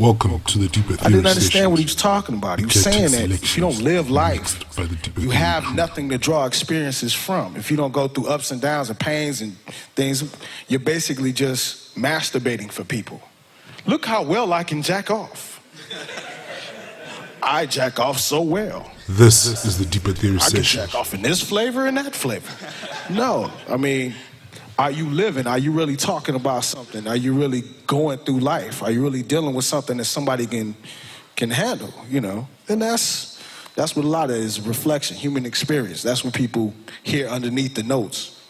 Welcome to the deeper theory. I didn't understand what he was talking about. He was saying that if you don't live life, you have nothing to draw experiences from. If you don't go through ups and downs and pains and things, you're basically just masturbating for people. Look how well I can jack off. I jack off so well. This is the deeper theory session. I can jack off in this flavor and that flavor. No, I mean, are you living? Are you really talking about something? Are you really going through life? Are you really dealing with something that somebody can can handle? You know, and that's that's what a lot of is reflection, human experience. That's what people hear underneath the notes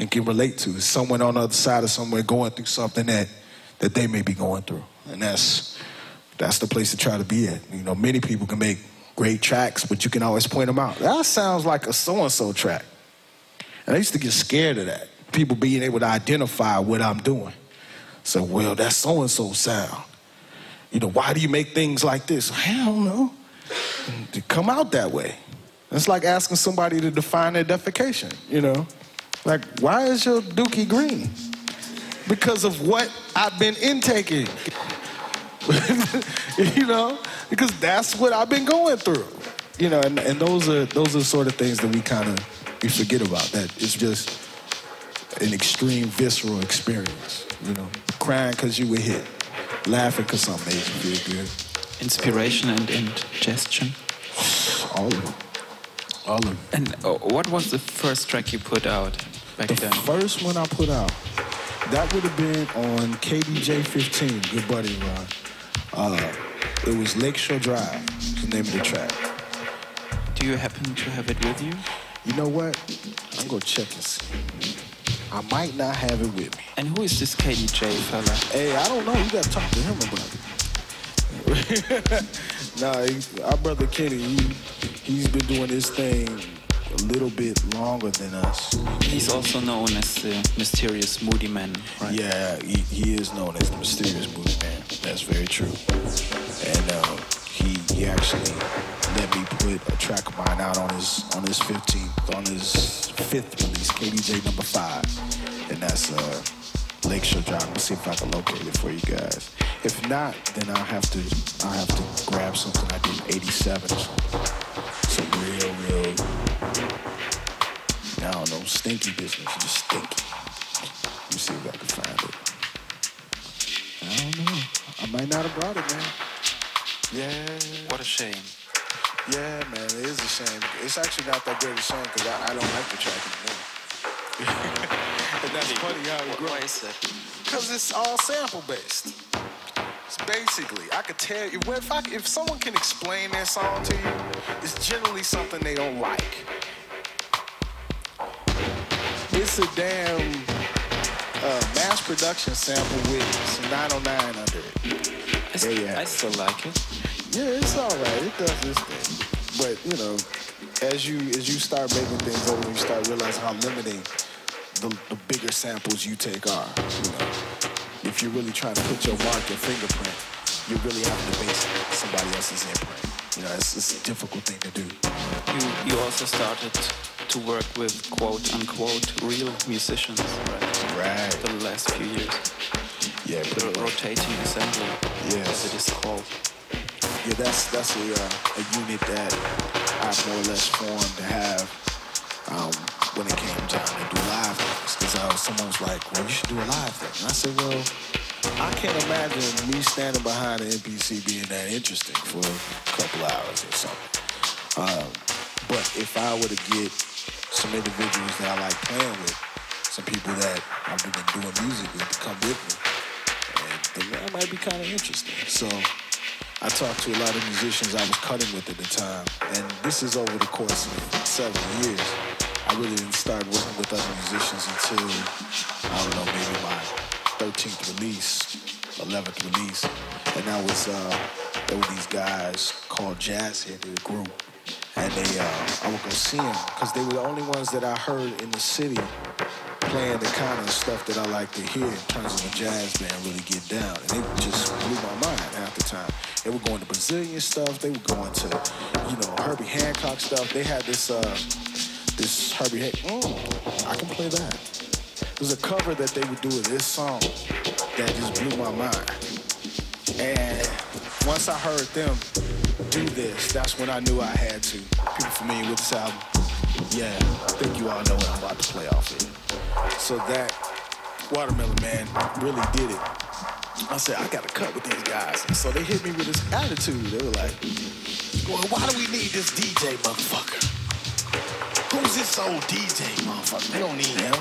and can relate to. Is someone on the other side of somewhere going through something that that they may be going through, and that's that's the place to try to be at. You know, many people can make great tracks, but you can always point them out. That sounds like a so and so track. And I used to get scared of that. People being able to identify what I'm doing. So, well, that's so and so sound. You know, why do you make things like this? I don't know. To come out that way. It's like asking somebody to define their defecation, you know? Like, why is your dookie green? Because of what I've been intaking. you know, because that's what I've been going through. You know, and, and those are those are sort of things that we kind of we forget about. That it's just an extreme visceral experience. You know, crying because you were hit, laughing because something made you feel good. Inspiration and indigestion. All of it. All of it. And uh, what was the first track you put out back The then? first one I put out, that would have been on KDJ 15, Good Buddy Ron. Uh, it was Lakeshore Drive, the name of the track. Do you happen to have it with you? You know what? I'm gonna check and see. I might not have it with me. And who is this KDJ fella? Hey, I don't know. You gotta talk to him about it. nah, he, our brother Kenny, he, he's been doing this thing a little bit longer than us. He's also known as the mysterious Moodymann, right? Yeah, he, he is known as the mysterious Moodymann. That's very true. And uh, he he actually let me put a track of mine out on his on his 15th on his fifth release, KDJ number five, and that's uh, Lakeshore Drive. Let's see if I can locate it for you guys. If not, then I'll have to I'll have to grab something I did in '87 or something. Some real real. I don't know, stinky business, just stinky. Let me see if I can find it. I don't know. I might not have brought it, man. Yeah. What a shame. Yeah, man, it is a shame. It's actually not that great a shame because I, I don't like the track anymore. and that's funny how it grows. Because it's all sample based. It's basically, I could tell you, if, I, if someone can explain their song to you, it's generally something they don't like. It's a damn uh, mass production sample with some 909 under it. I, s- Yeah, yeah. I still like it. Yeah, it's all right. It does this thing. But you know, as you as you start making things over, you start realizing how limiting the, the bigger samples you take are. You know, if you're really trying to put your mark, your fingerprint, you're really having to base somebody else's imprint. You know, it's, it's a difficult thing to do. You, you also started to work with quote unquote real musicians, right? Right. For the last few years. Yeah, The rotating assembly, Yes. as it is called. Yeah, that's that's a uh, a unit that I more or less formed to have um, when it came time to do live things. Because uh, someone was like, "Well, you should do a live thing," and I said, "Well, I can't imagine me standing behind an MPC being that interesting for a couple hours or something." Um, but if I were to get some individuals that I like playing with, some people that I've been doing music with to come with me, and then that might be kind of interesting. So I talked to a lot of musicians I was cutting with at the time, and this is over the course of several years. I really didn't start working with other musicians until I don't know, maybe my 13th release, 11th release, and that was uh, there were these guys called Jazzhead, they were a group, and they uh, I would go see them because they were the only ones that I heard in the city playing the kind of stuff that I like to hear in terms of a jazz band really get down. And it just blew my mind half the time. They were going to Brazilian stuff. They were going to, you know, Herbie Hancock stuff. They had this, uh, this Herbie Hancock. Mm, I can play that. There's a cover that they would do of this song that just blew my mind. And once I heard them do this, that's when I knew I had to. People familiar with this album? Yeah, I think you all know what I'm about to play off here. So that Watermelon Man really did it. I said, I gotta cut with these guys. And so they hit me with this attitude. They were like, well, why do we need this DJ motherfucker? Who's this old DJ motherfucker? They don't need him.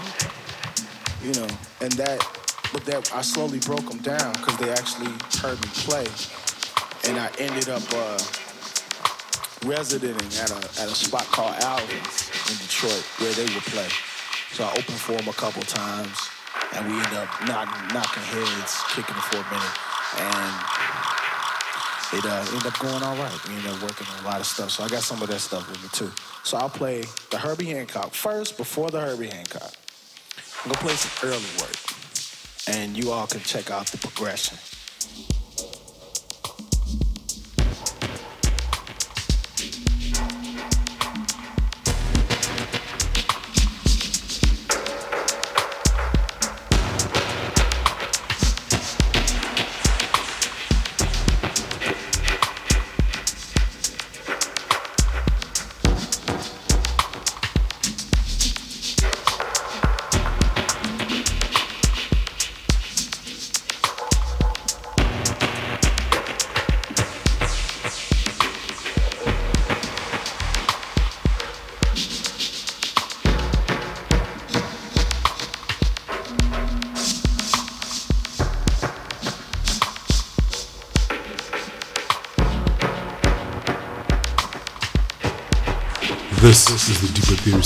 You know, and that, but that I slowly broke them down because they actually heard me play. And I ended up uh, residenting at a, at a spot called Alvin's in Detroit where they would play. So I opened for him a couple times and we end up knocking, knocking heads, kicking for a minute. And it uh, ended up going all right. We ended up working on a lot of stuff. So I got some of that stuff with me too. So I'll play the Herbie Hancock first before the Herbie Hancock. I'm gonna play some early work. And you all can check out the progression.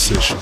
Deeper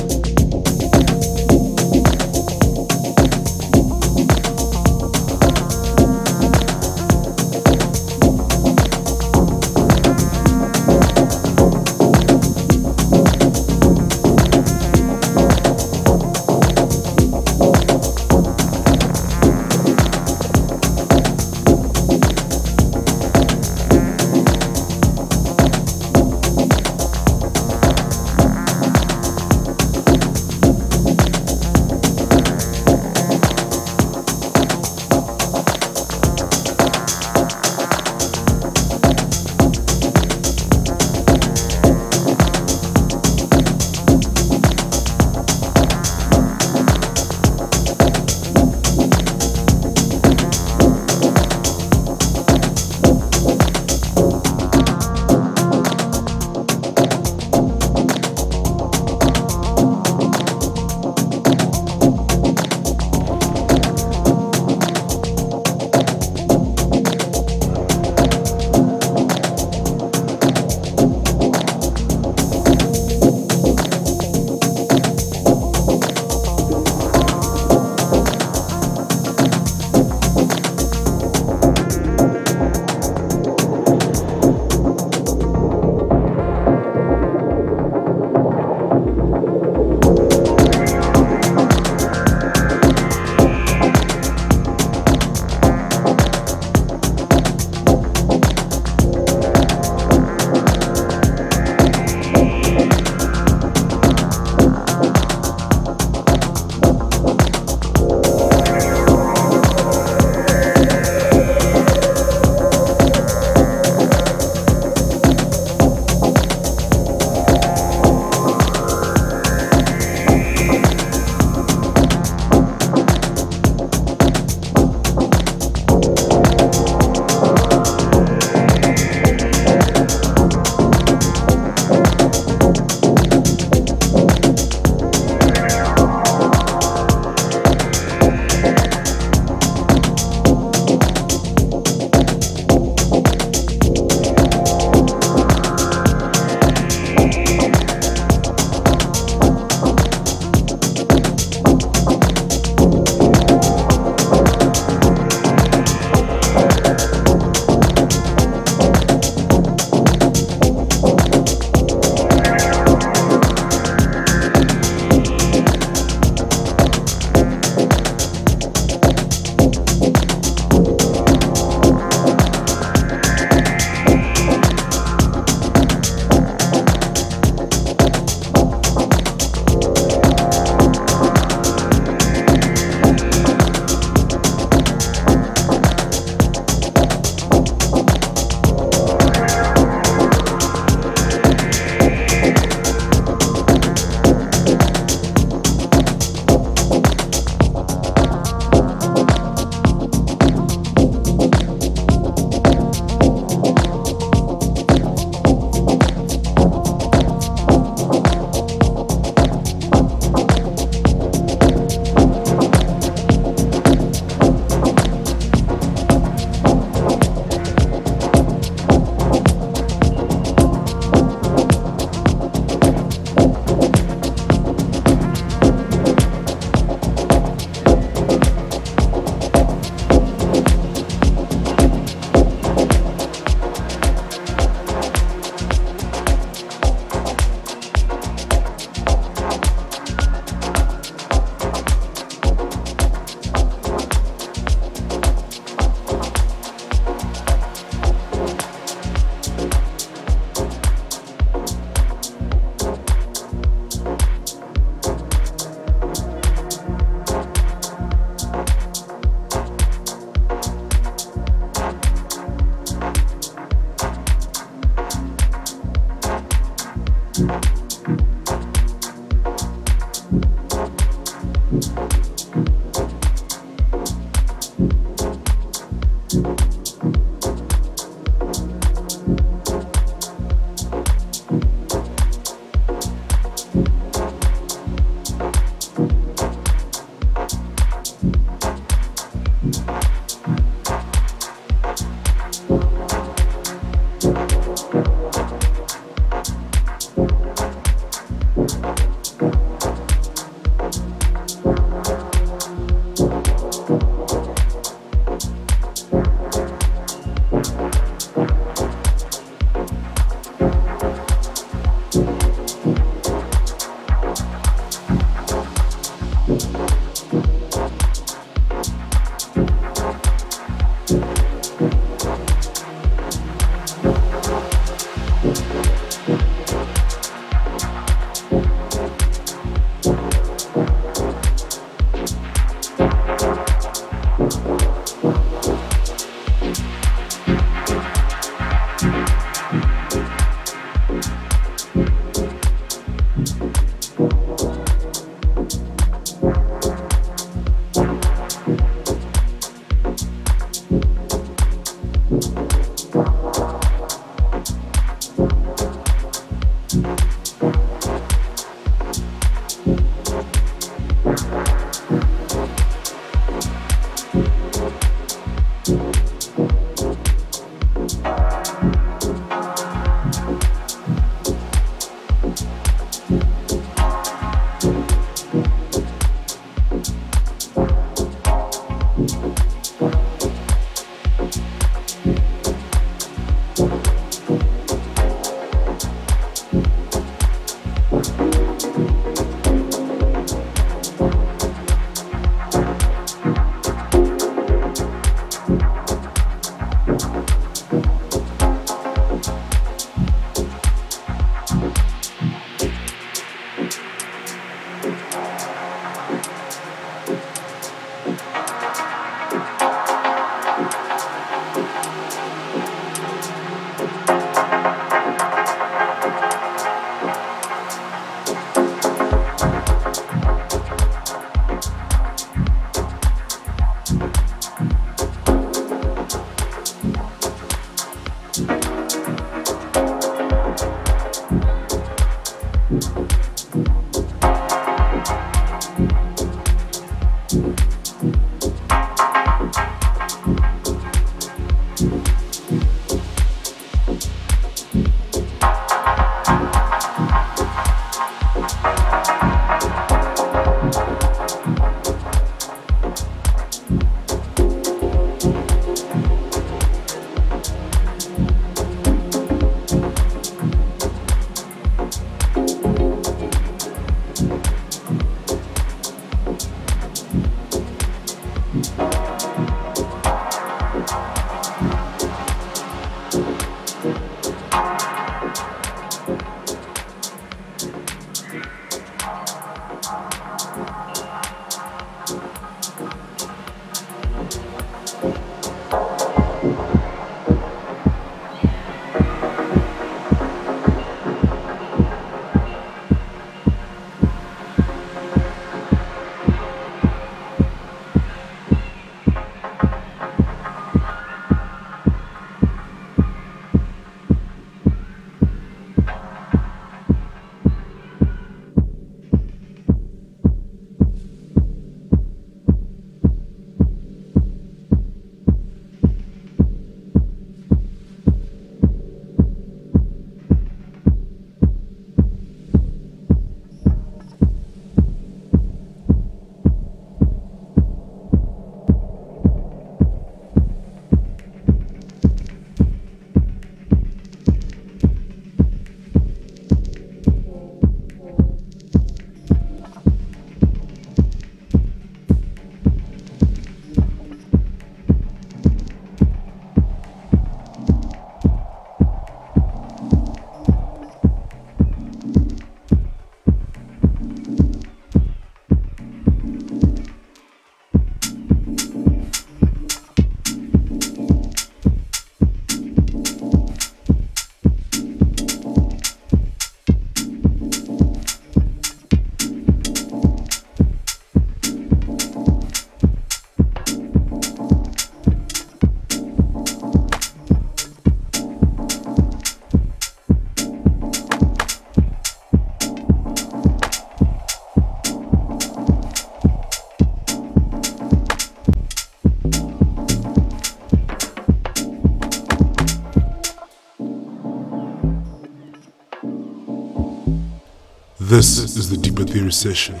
This is the Deeper Theory session.